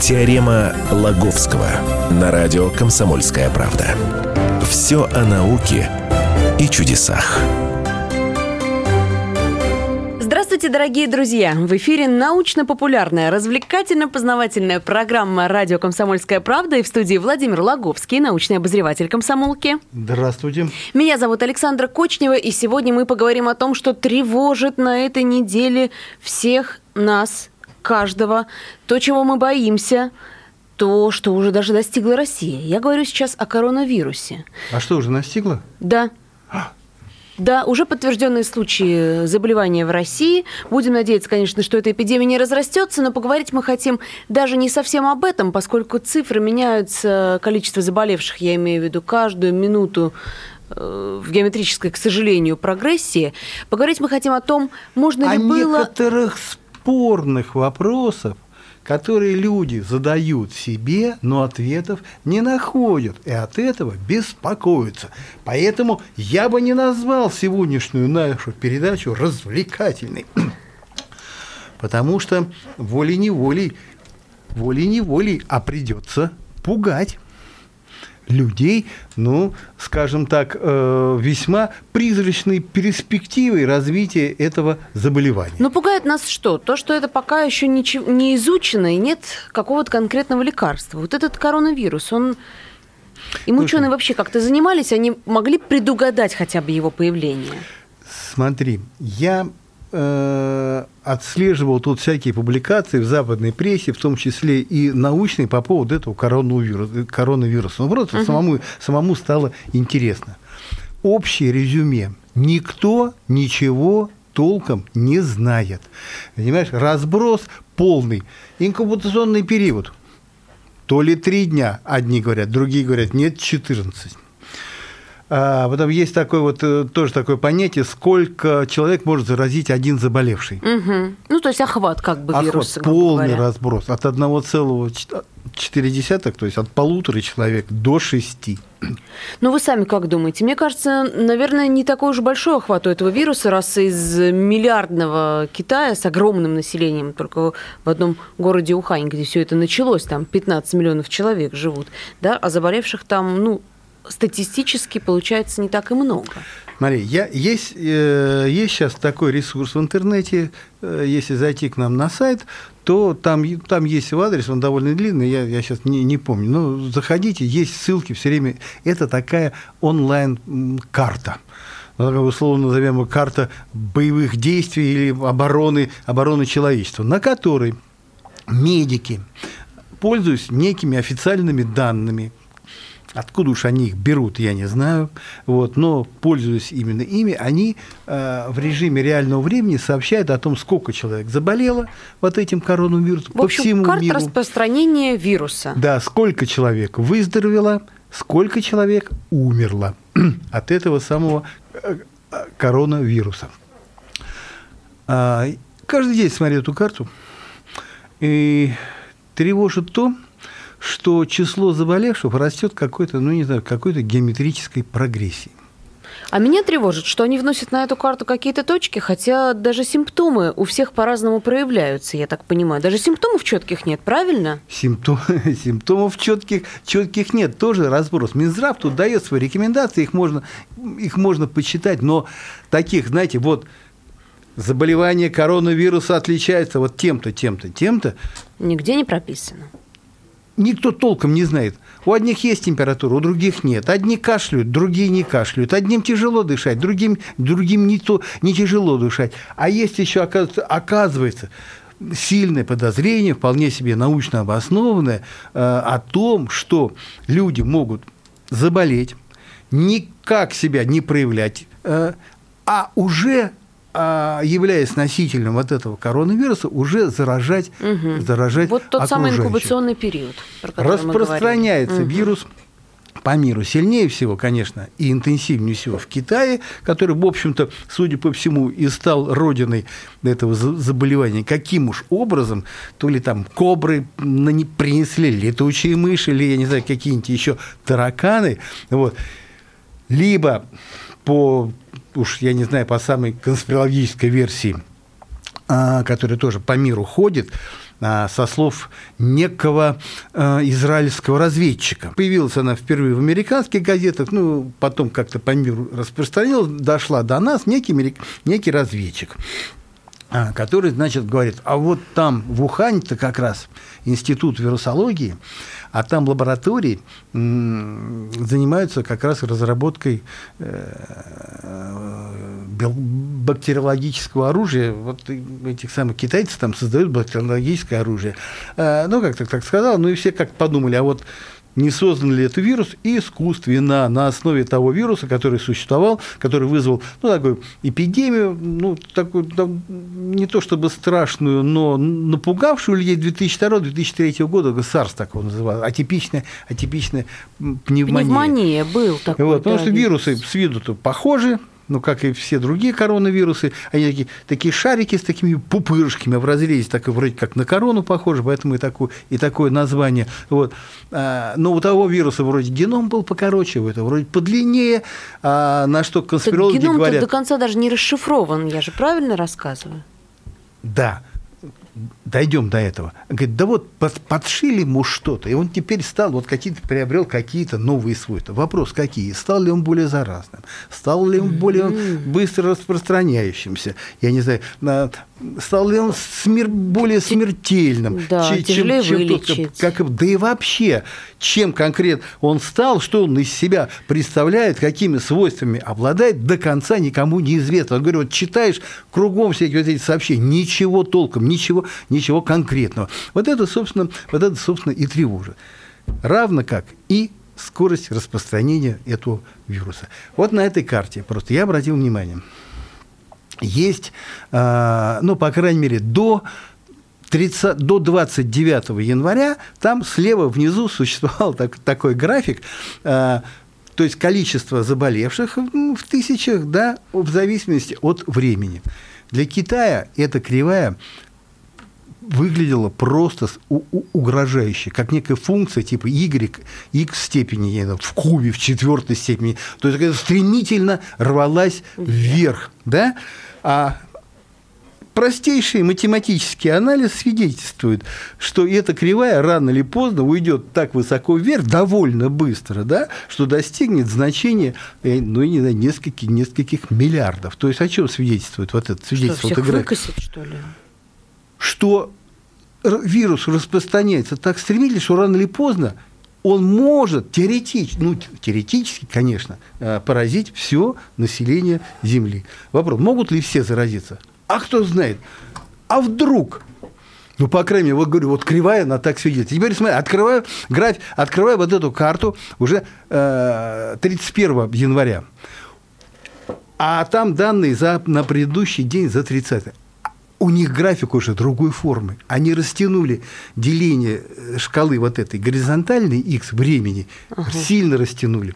Теорема Лаговского на радио «Комсомольская правда». Все о науке и чудесах. Здравствуйте, дорогие друзья! В эфире научно-популярная, развлекательно-познавательная программа «Радио Комсомольская правда» и в студии Владимир Лаговский, научный обозреватель комсомолки. Здравствуйте. Меня зовут Александра Кочнева, и сегодня мы поговорим о том, что тревожит на этой неделе всех нас, каждого, то, чего мы боимся, то, что уже даже достигла Россия. Я говорю сейчас о коронавирусе. А что, уже настигло? Да. Да, уже подтвержденные случаи заболевания в России. Будем надеяться, конечно, что эта эпидемия не разрастется, но поговорить мы хотим даже не совсем об этом, поскольку цифры меняются, количество заболевших, я имею в виду, каждую минуту э, в геометрической, к сожалению, прогрессии. Поговорить мы хотим о том, можно ли о было... некоторых спорных вопросов, которые люди задают себе, но ответов не находят, и от этого беспокоятся. Поэтому я бы не назвал сегодняшнюю нашу передачу развлекательной, потому что волей-неволей, волей-неволей, а придется пугать людей, ну, скажем так, э, весьма призрачной перспективой развития этого заболевания. Но пугает нас что? То, что это пока еще ничего, не изучено и нет какого-то конкретного лекарства. Вот этот коронавирус, он... Им ученые вообще как-то занимались, они могли предугадать хотя бы его появление? Смотри, я э, отслеживал тут всякие публикации в западной прессе, в том числе и научной, по поводу этого коронавируса. коронавируса. Ну, просто Мгм. самому, самому стало интересно. Общее резюме. Никто ничего толком не знает. Понимаешь, разброс полный. Инкубационный период. То ли три дня, одни говорят, другие говорят, нет, 14. А потом есть такое вот, э, тоже такое понятие, сколько человек может заразить один заболевший. Мгм. Ну, то есть охват как бы Охват, вируса, полный говоря. разброс. От 1,4, то есть от полутора человек до шести. Ну, вы сами как думаете? Мне кажется, наверное, не такой уж большой охват у этого вируса, раз из миллиардного Китая с огромным населением, только в одном городе Ухань, где все это началось, там 15 миллионов человек живут, да, а заболевших там, ну, статистически получается не так и много. Смотри, я, есть, э, есть сейчас такой ресурс в интернете, э, если зайти к нам на сайт, то там, там есть его адрес, он довольно длинный, я, я сейчас не, не помню. Но заходите, есть ссылки все время. Это такая онлайн-карта. Ну, условно назовем ее карта боевых действий или обороны, обороны человечества, на которой медики, пользуясь некими официальными данными, Откуда уж они их берут, я не знаю. Вот, но, пользуясь именно ими, они э, в режиме реального времени сообщают о том, сколько человек заболело вот этим коронавирусом В общем, по всему карта миру. распространения вируса. Да, сколько человек выздоровело, сколько человек умерло от этого самого э, э, коронавируса. А, Каждый день смотрю эту карту, и тревожит то, что число заболевших растет какой-то, ну не знаю, какой-то геометрической прогрессии. А меня тревожит, что они вносят на эту карту какие-то точки, хотя даже симптомы у всех по-разному проявляются, я так понимаю. Даже симптомов четких нет, правильно? Симптом, симптомов четких, четких нет, тоже разброс. Минздрав тут дает свои рекомендации, их можно, их можно почитать, но таких, знаете, вот заболевание коронавируса отличается вот тем-то, тем-то, тем-то, Нигде не прописано. Никто толком не знает. У одних есть температура, у других нет. Одни кашляют, другие не кашляют. Одним тяжело дышать, другим, другим не, то, не тяжело дышать. А есть еще, оказывается, сильное подозрение, вполне себе научно обоснованное, э, о том, что люди могут заболеть, никак себя не проявлять, э, а уже являясь носителем вот этого коронавируса, уже заражать, Мгм. заражать Вот тот самый инкубационный период, про который мы Распространяется говорили. Мгм. вирус по миру. Сильнее всего, конечно, и интенсивнее всего в Китае, который, в общем-то, судя по всему, и стал родиной этого за- заболевания. Каким уж образом, то ли там кобры принесли, летучие мыши, или, я не знаю, какие-нибудь еще тараканы, вот. либо по, уж я не знаю, по самой конспирологической версии, а, которая тоже по миру ходит, а, со слов некого а, израильского разведчика. Появилась она впервые в американских газетах, ну, потом как-то по миру распространилась, дошла до нас некий, некий разведчик который, значит, говорит, а вот там в Ухане-то как раз институт вирусологии, а там лаборатории занимаются как раз разработкой э, бактериологического оружия. Вот этих самых китайцев там создают бактериологическое оружие. Э, ну, как-то так сказал, ну и все как подумали, а вот не создан ли это вирус искусственно на основе того вируса, который существовал, который вызвал ну, такую эпидемию, ну, такую, там, не то чтобы страшную, но напугавшую людей 2002-2003 года, SARS так его называл, атипичная, атипичная пневмония. Пневмония был такой. Вот, потому да, что вирусы с виду-то похожи, ну, как и все другие коронавирусы, они такие, такие шарики с такими пупырышками в разрезе, так и вроде как на корону похожи, поэтому и такое, и такое название. Вот. А, но у того вируса вроде геном был покороче, у этого вроде подлиннее, а на что конспирологи так геном говорят... до конца даже не расшифрован, я же правильно рассказываю? Да, дойдем до этого. Говорит, да вот под, подшили ему что-то, и он теперь стал, вот какие-то, приобрел какие-то новые свойства. Вопрос какие? Стал ли он более заразным? Стал ли он более быстро распространяющимся? Я не знаю, стал ли он смер... более смертельным? Да, чем, чем тот, как, да и вообще, чем конкретно он стал, что он из себя представляет, какими свойствами обладает, до конца никому не известно. Он говорит, вот читаешь кругом все эти, вот эти сообщения, ничего толком, ничего, ничего конкретного. Вот это, собственно, вот это, собственно, и тревожит. Равно как и скорость распространения этого вируса. Вот на этой карте просто я обратил внимание – есть, а, ну, по крайней мере, до 30, до 29 января там слева внизу существовал так, такой график, а, то есть количество заболевших в тысячах, да, в зависимости от времени. Для Китая эта кривая выглядела просто угрожающе, как некая функция типа y, x степени, не знаю, в кубе, в четвертой степени. То есть это стремительно рвалась вверх, да? А простейший математический анализ свидетельствует, что эта кривая рано или поздно уйдет так высоко вверх, довольно быстро, да, что достигнет значения, э, ну, не знаю, нескольких, нескольких миллиардов. То есть о чем свидетельствует вот это свидетельство? Что, всех выкосит, что ли? Что вирус распространяется так стремительно, что рано или поздно он может теоретически, ну, теоретически, конечно, э, поразить все население Земли. Вопрос, могут ли все заразиться? А кто знает? А вдруг? Ну, по крайней мере, вот говорю, вот кривая, она так свидетельствует. Теперь смотри, открываю график, открываю вот эту карту уже э, 31 января. А там данные за, на предыдущий день за 30 у них график уже другой формы. Они растянули деление э, шкалы вот этой горизонтальной x времени, ага. сильно растянули.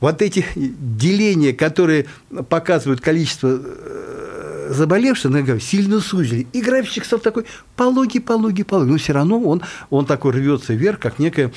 Вот эти деления, которые показывают количество э, заболевших, сильно сузили. И графичек стал такой пологий, пологий, пологий. Но все равно он, он такой рвется вверх, как некая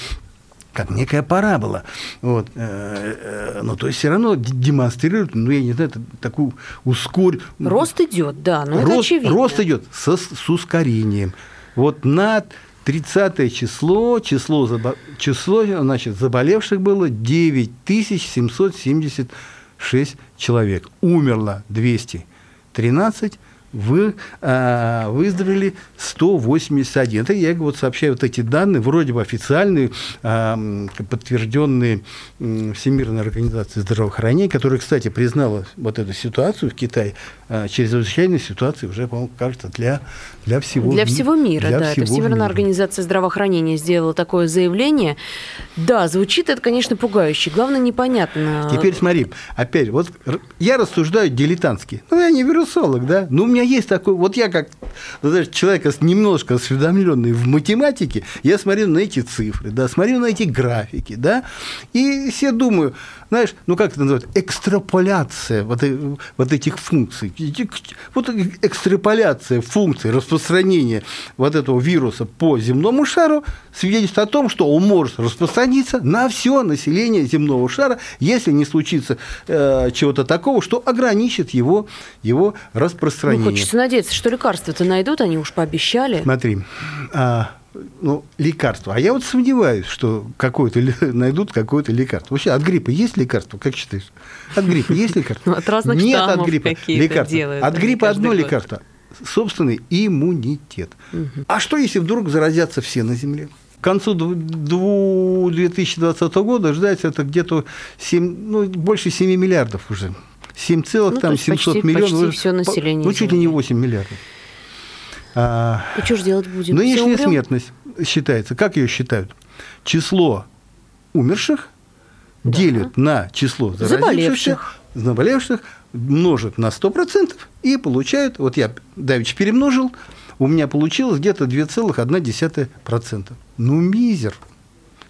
как некая парабола. Вот. Э, э, но то есть все равно демонстрирует, ну, я не знаю, такую ускорь... Рост идет, да, но рост, это очевидно. Рост идет со, с ускорением. Вот на 30 число, число, число значит, заболевших было 9776 человек. Умерло 213 вы, э, выздоровели 181. Это я вот сообщаю вот эти данные, вроде бы официальные, э, подтвержденные Всемирной организацией здравоохранения, которая, кстати, признала вот эту ситуацию в Китае, э, чрезвычайной ситуации уже, по-моему, кажется, для, для всего Для всего мира, для да. Всего это Всемирная мира. организация здравоохранения сделала такое заявление. Да, звучит это, конечно, пугающе. Главное, непонятно. Теперь смотри, опять, вот я рассуждаю дилетантски. Ну, я не вирусолог, да, но у меня есть такой, вот я как, ну, знаешь, человек немножко осведомленный в математике, я смотрю на эти цифры, да, смотрю на эти графики, да, и все думаю, знаешь, ну как это называют, экстраполяция вот, вот этих функций. вот экстраполяция функции распространения вот этого вируса по земному шару свидетельствует о том, что он может распространиться на все население земного шара, если не случится э, чего-то такого, что ограничит его, его распространение. Ну, хочется надеяться, что лекарства-то найдут, они уж пообещали. Смотри, а, ну, лекарство. А я вот сомневаюсь, что какое-то найдут какое-то лекарство. Вообще от гриппа есть лекарство, как считаешь? От гриппа есть лекарство? Ну, от разных Нет от гриппа лекарства. От гриппа одно лекарство собственный иммунитет. Угу. А что, если вдруг заразятся все на Земле? К концу 2020 года ждать это где-то 7, ну, больше 7 миллиардов уже. 7,700 ну, там, 700 почти, миллионов. Почти все население. Ну, чуть ли не 8 миллиардов. А, и что же делать будем? Нынешняя смертность считается. Как ее считают? Число умерших да. делят на число заболевших, заболевших множат на 100% и получают, вот я давич перемножил, у меня получилось где-то 2,1%. Ну, мизер.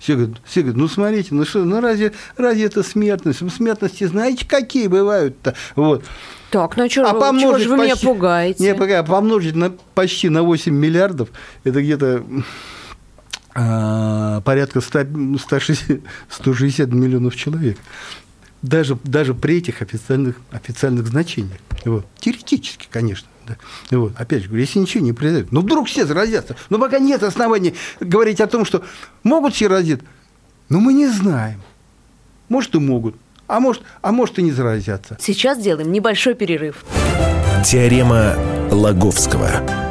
Все говорят, все говорят, ну смотрите, ну что, ну разве, разве это смертность? Смертности знаете, какие бывают-то? Вот. Так, ну что, а помножить чего же вы почти, меня пугаете? Не, пока, помножить на, почти на 8 миллиардов, это где-то а, порядка 100, 160, 160 миллионов человек. Даже, даже при этих официальных, официальных значениях. Вот. Теоретически, конечно. Да. Вот. Опять же говорю, если ничего не произойдет, но вдруг все заразятся, но пока нет оснований говорить о том, что могут все заразить, но мы не знаем. Может, и могут а может, а может и не заразятся. Сейчас делаем небольшой перерыв. Теорема Лаговского.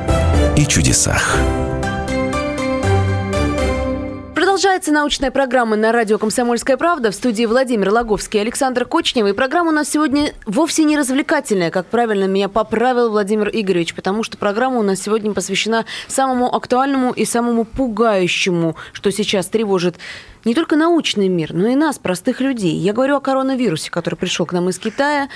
и чудесах. Продолжается научная программа на радио «Комсомольская правда» в студии Владимир Логовский и Александр Кочнев. И программа у нас сегодня вовсе не развлекательная, как правильно меня поправил Владимир Игоревич, потому что программа у нас сегодня посвящена самому актуальному и самому пугающему, что сейчас тревожит не только научный мир, но и нас, простых людей. Я говорю о коронавирусе, который пришел к нам из Китая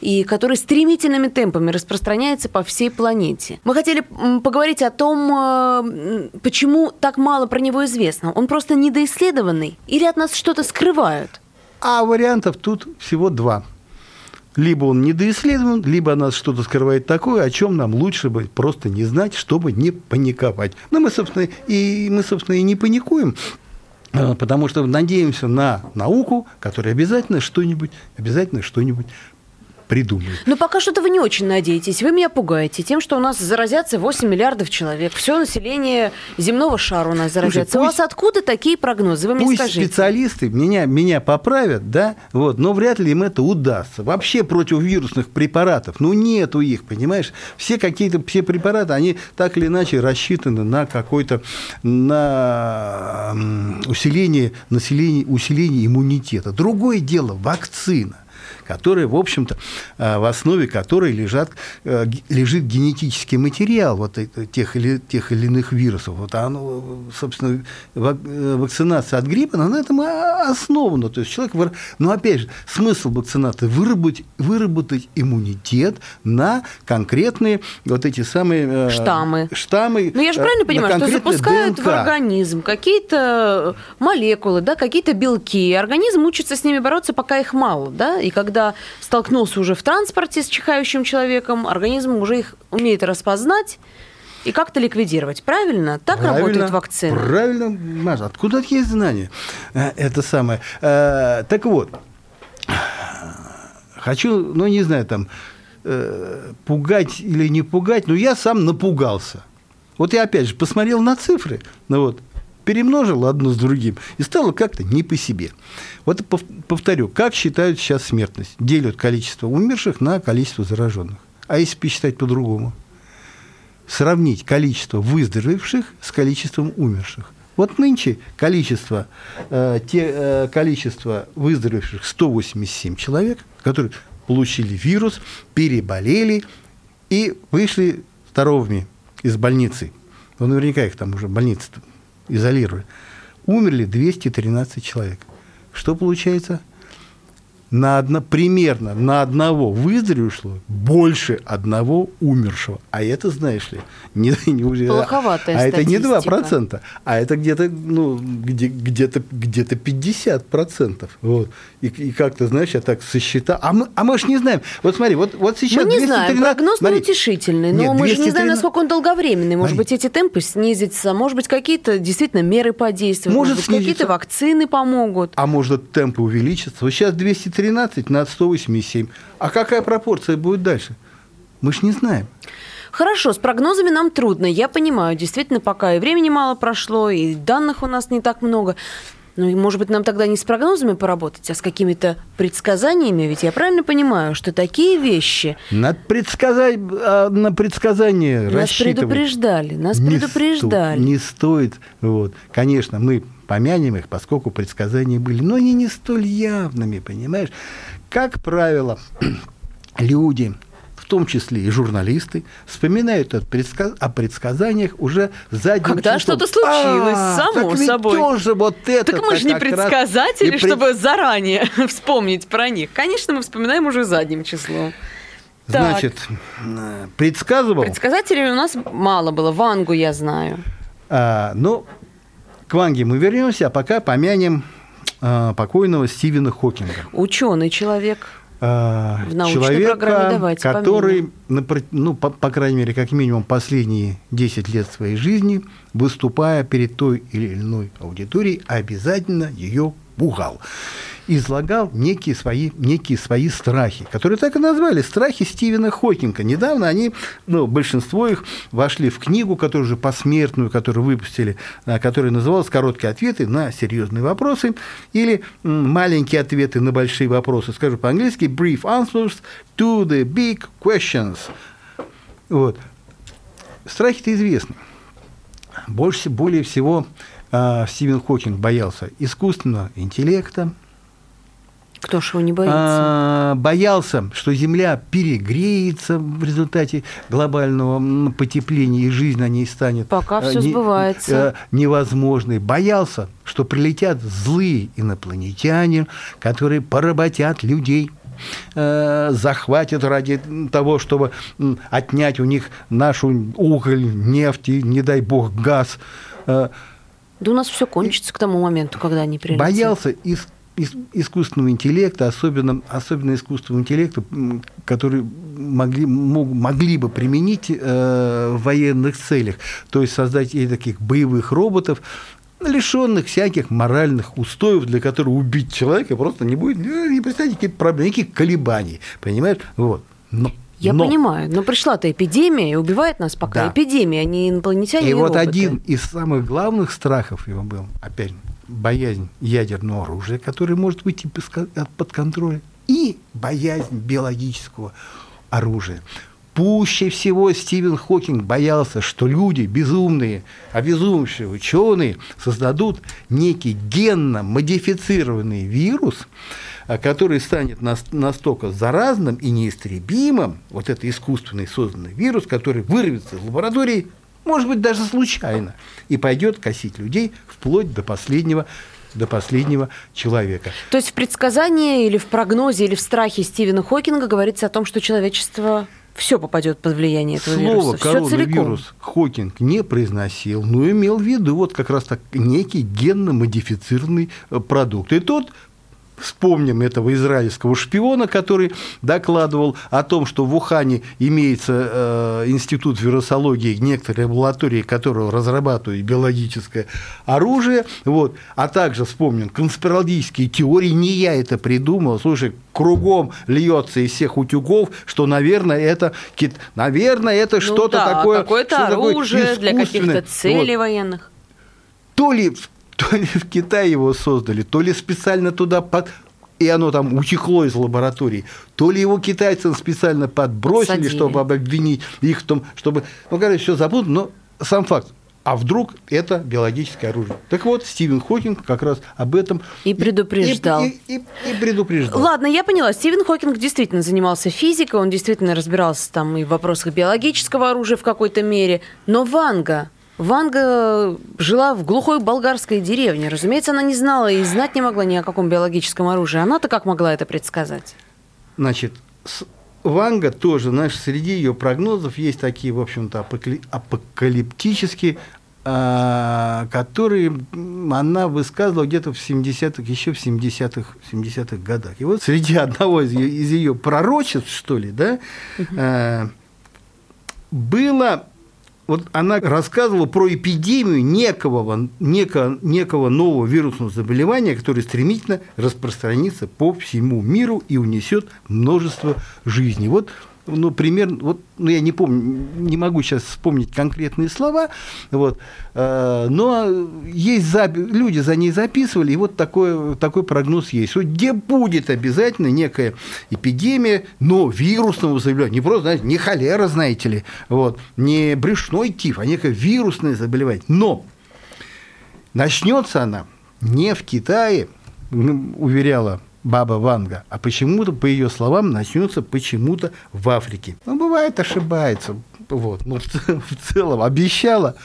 и который стремительными темпами распространяется по всей планете. Мы хотели поговорить о том, э, почему так мало про него известно. Он просто недоисследованный или от нас что-то скрывают? А вариантов тут всего два. Либо он недоисследован, либо нас что-то скрывает такое, о чем нам лучше бы просто не знать, чтобы не паниковать. Но мы, собственно, и, мы, собственно, и не паникуем, потому что надеемся на науку, которая обязательно что-нибудь, обязательно что-нибудь придумают. Но пока что-то вы не очень надеетесь. Вы меня пугаете тем, что у нас заразятся 8 миллиардов человек. Все население земного шара у нас заразятся. Слушай, пусть, у вас откуда такие прогнозы? Вы мне пусть скажите. специалисты меня, меня поправят, да, вот, но вряд ли им это удастся. Вообще противовирусных препаратов, ну, нету их, понимаешь? Все какие-то, все препараты, они так или иначе рассчитаны на какой-то, на усиление населения, усиление иммунитета. Другое дело, вакцина которые, в общем-то, э, в основе которой лежат, э, лежит генетический материал вот тех или, тех или иных вирусов. Вот оно, собственно, э, вакцинация от гриппа на этом основана. То есть человек, но опять же, смысл вакцинации выработать, выработать иммунитет на конкретные вот эти самые штаммы. штаммы ну, я же правильно понимаю, что запускают ДНК. в организм какие-то молекулы, да, какие-то белки. Организм учится с ними бороться, пока их мало, да, и когда столкнулся уже в транспорте с чихающим человеком, организм уже их умеет распознать и как-то ликвидировать. Правильно? Так правильно, работает вакцина? Правильно, Маша. Откуда есть знания? Э, это самое. Э, так вот, хочу, ну, не знаю, там, э, пугать или не пугать, но я сам напугался. Вот я опять же посмотрел на цифры, ну вот, перемножил одно с другим, и стало как-то не по себе. Вот повторю, как считают сейчас смертность? Делят количество умерших на количество зараженных. А если посчитать по-другому? Сравнить количество выздоровевших с количеством умерших. Вот нынче количество, э, те, э, количество выздоровевших 187 человек, которые получили вирус, переболели и вышли здоровыми из больницы. Ну, наверняка их там уже больницы изолировали. Умерли 213 человек. Что получается? На одно, примерно на одного выздоровевшего больше одного умершего. А это, знаешь ли, не, не уже, Плоховатая а это не статистика. 2%, а это где-то ну, где, где-то, где-то 50%. Вот. И, и как-то, знаешь, я так сосчитал. А мы, а мы же не знаем. Вот смотри, вот, вот сейчас Мы не знаем, 213 прогноз смотри. неутешительный, но Нет, мы же не 213 знаем, насколько он долговременный. Может Смотри. быть, эти темпы снизятся, может быть, какие-то действительно меры подействуют, Может может, быть, какие-то вакцины помогут. А может, темпы увеличатся. Вот сейчас 213 на 187. А какая пропорция будет дальше? Мы ж не знаем. Хорошо, с прогнозами нам трудно, я понимаю. Действительно, пока и времени мало прошло, и данных у нас не так много. Ну, и, может быть, нам тогда не с прогнозами поработать, а с какими-то предсказаниями? Ведь я правильно понимаю, что такие вещи Надо предсказать, а, на предсказание нас предупреждали, нас Не предупреждали. сто- не стоит. Вот. Конечно, мы помянем их, поскольку предсказания были, но они не столь явными, понимаешь? Как правило, люди, в том числе и журналисты, вспоминают о, предска- о предсказаниях уже задним Когда что-то случилось, само так ведь тоже вот это Так мы же не предсказатели, пред- чтобы заранее вспомнить про них. Конечно, мы вспоминаем уже задним числом. Так. Значит, э, предсказывал, Предсказателей у нас мало было. Вангу я знаю. А, ну, к Ванге мы вернемся, а пока помянем а, покойного Стивена Хокинга. Ученый человек. А, В научной человека, программе давайте который, ну, по, по крайней мере, как минимум последние 10 лет своей жизни, выступая перед той или иной аудиторией, обязательно ее пугал. Излагал некие свои, некие свои страхи, которые так и назвали «Страхи Стивена Хокинга». Недавно они, ну, большинство их вошли в книгу, которую уже посмертную, которую выпустили, а, которая называлась «Короткие ответы на серьезные вопросы» или «Маленькие ответы на большие вопросы». Скажу по-английски «Brief answers to the big questions». Вот. Страхи-то известны. Больше, более всего а, Стивен Хокинг боялся искусственного интеллекта, Кто ж его не боится? а, боялся, что Земля перегреется в результате глобального потепления, и жизнь на ней станет Пока э, всё не- сбывается. э, невозможной. Боялся, что прилетят злые инопланетяне, которые поработят людей э, захватят ради того, чтобы отнять у них нашу уголь, нефть и, не дай бог, газ. Да у нас все кончится к тому моменту, когда они прилетят. боялся ис- искусственного интеллекта, особенно, особенно искусственного интеллекта, который могли, мог- могли бы применить э, в военных целях, то есть создать таких боевых роботов, лишенных всяких моральных устоев, для которых убить человека просто не будет, э, не представить какие-то проблемы, никаких колебаний, понимаешь? Вот. Но, Я но- понимаю, но пришла-то эпидемия и убивает нас пока Да. эпидемия, а не инопланетяне И и вот роботы. один из самых главных страхов его был, опять, боязнь ядерного оружия, которое может выйти под контроль, и боязнь биологического оружия. Пуще всего Стивен Хокинг боялся, что люди, безумные, обезумевшие ученые, создадут некий генно модифицированный вирус, а, который станет нас- настолько заразным и неистребимым, вот это искусственный созданный вирус, который вырвется из лаборатории, может быть, даже случайно, и пойдет косить людей вплоть до последнего, до последнего человека. То есть в предсказании или в прогнозе или в страхе Стивена Хокинга говорится о том, что человечество все попадет под влияние этого Слово вируса. Целиком. коронавирус Хокинг не произносил, но имел в виду вот как раз так некий генно-модифицированный э, продукт. И тот Вспомним этого израильского шпиона, который докладывал о том, что в Ухане имеется э, институт вирусологии, некоторые лаборатории, которые разрабатывают биологическое оружие. Вот. А также вспомним конспирологические теории. Не я это придумал. Слушай, кругом льется из всех утюгов, что, наверное, это, кит- наверное, это Ну что-то да, такое. какое-то что такое оружие для каких-то целей Вот военных. то ли, то ли в Китае его создали, то ли специально туда под... И оно там утекло из лаборатории. То ли его китайцам специально подбросили, Подсадили. чтобы обвинить их в том, чтобы... Ну, короче, все запутано, но сам факт. а вдруг это биологическое оружие. Так вот, Стивен Хокинг как раз об этом и предупреждал. И, и, и, и предупреждал. Ладно, я поняла. Стивен Хокинг действительно занимался физикой, он действительно разбирался там и в вопросах биологического оружия в какой-то мере. Но Ванга, Ванга жила в глухой болгарской деревне. Разумеется, она не знала и знать не могла ни о каком биологическом оружии. Она-то как могла это предсказать? Значит, Ванга тоже, знаешь, среди ее прогнозов есть такие, в общем-то, апокалиптические, а, которые она высказывала где-то в 70-х, еще в 70-х, 70-х годах. И вот среди одного из ее, из ее пророчеств, что ли, да, угу. было вот она рассказывала про эпидемию некого, некого, некого нового вирусного заболевания, которое стремительно распространится по всему миру и унесет множество жизней. Вот ну, примерно, вот, ну, я не помню, не могу сейчас вспомнить конкретные слова, вот, э, но есть запи- люди за ней записывали, и вот такой, такой прогноз есть. Вот где будет обязательно некая эпидемия, но вирусного заболевания, не просто, знаете, не холера, знаете ли, вот, не брюшной тиф, а некое вирусное заболевание. Но начнется она не в Китае, уверяла Баба Ванга, а почему-то, по ее словам, начнется почему-то в Африке. Ну, бывает, ошибается. Вот. Но в целом обещала,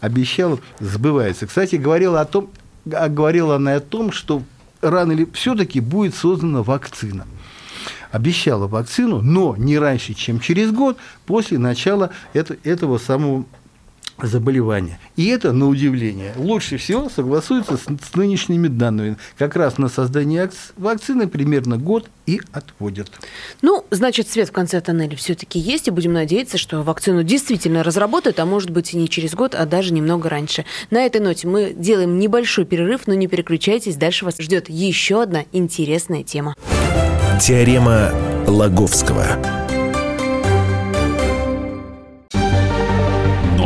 обещала, сбывается. Кстати, говорила о том, а говорила она о том, что рано или все-таки будет создана вакцина. Обещала вакцину, но не раньше, чем через год после начала это, этого самого заболевания. И это, на удивление, лучше всего согласуется с, с нынешними данными. Как раз на создание вакцины примерно год и отводят. Ну, значит, свет в конце тоннеля все-таки есть, и будем надеяться, что вакцину действительно разработают, а может быть и не через год, а даже немного раньше. На этой ноте мы делаем небольшой перерыв, но не переключайтесь, дальше вас ждет еще одна интересная тема. Теорема Лаговского.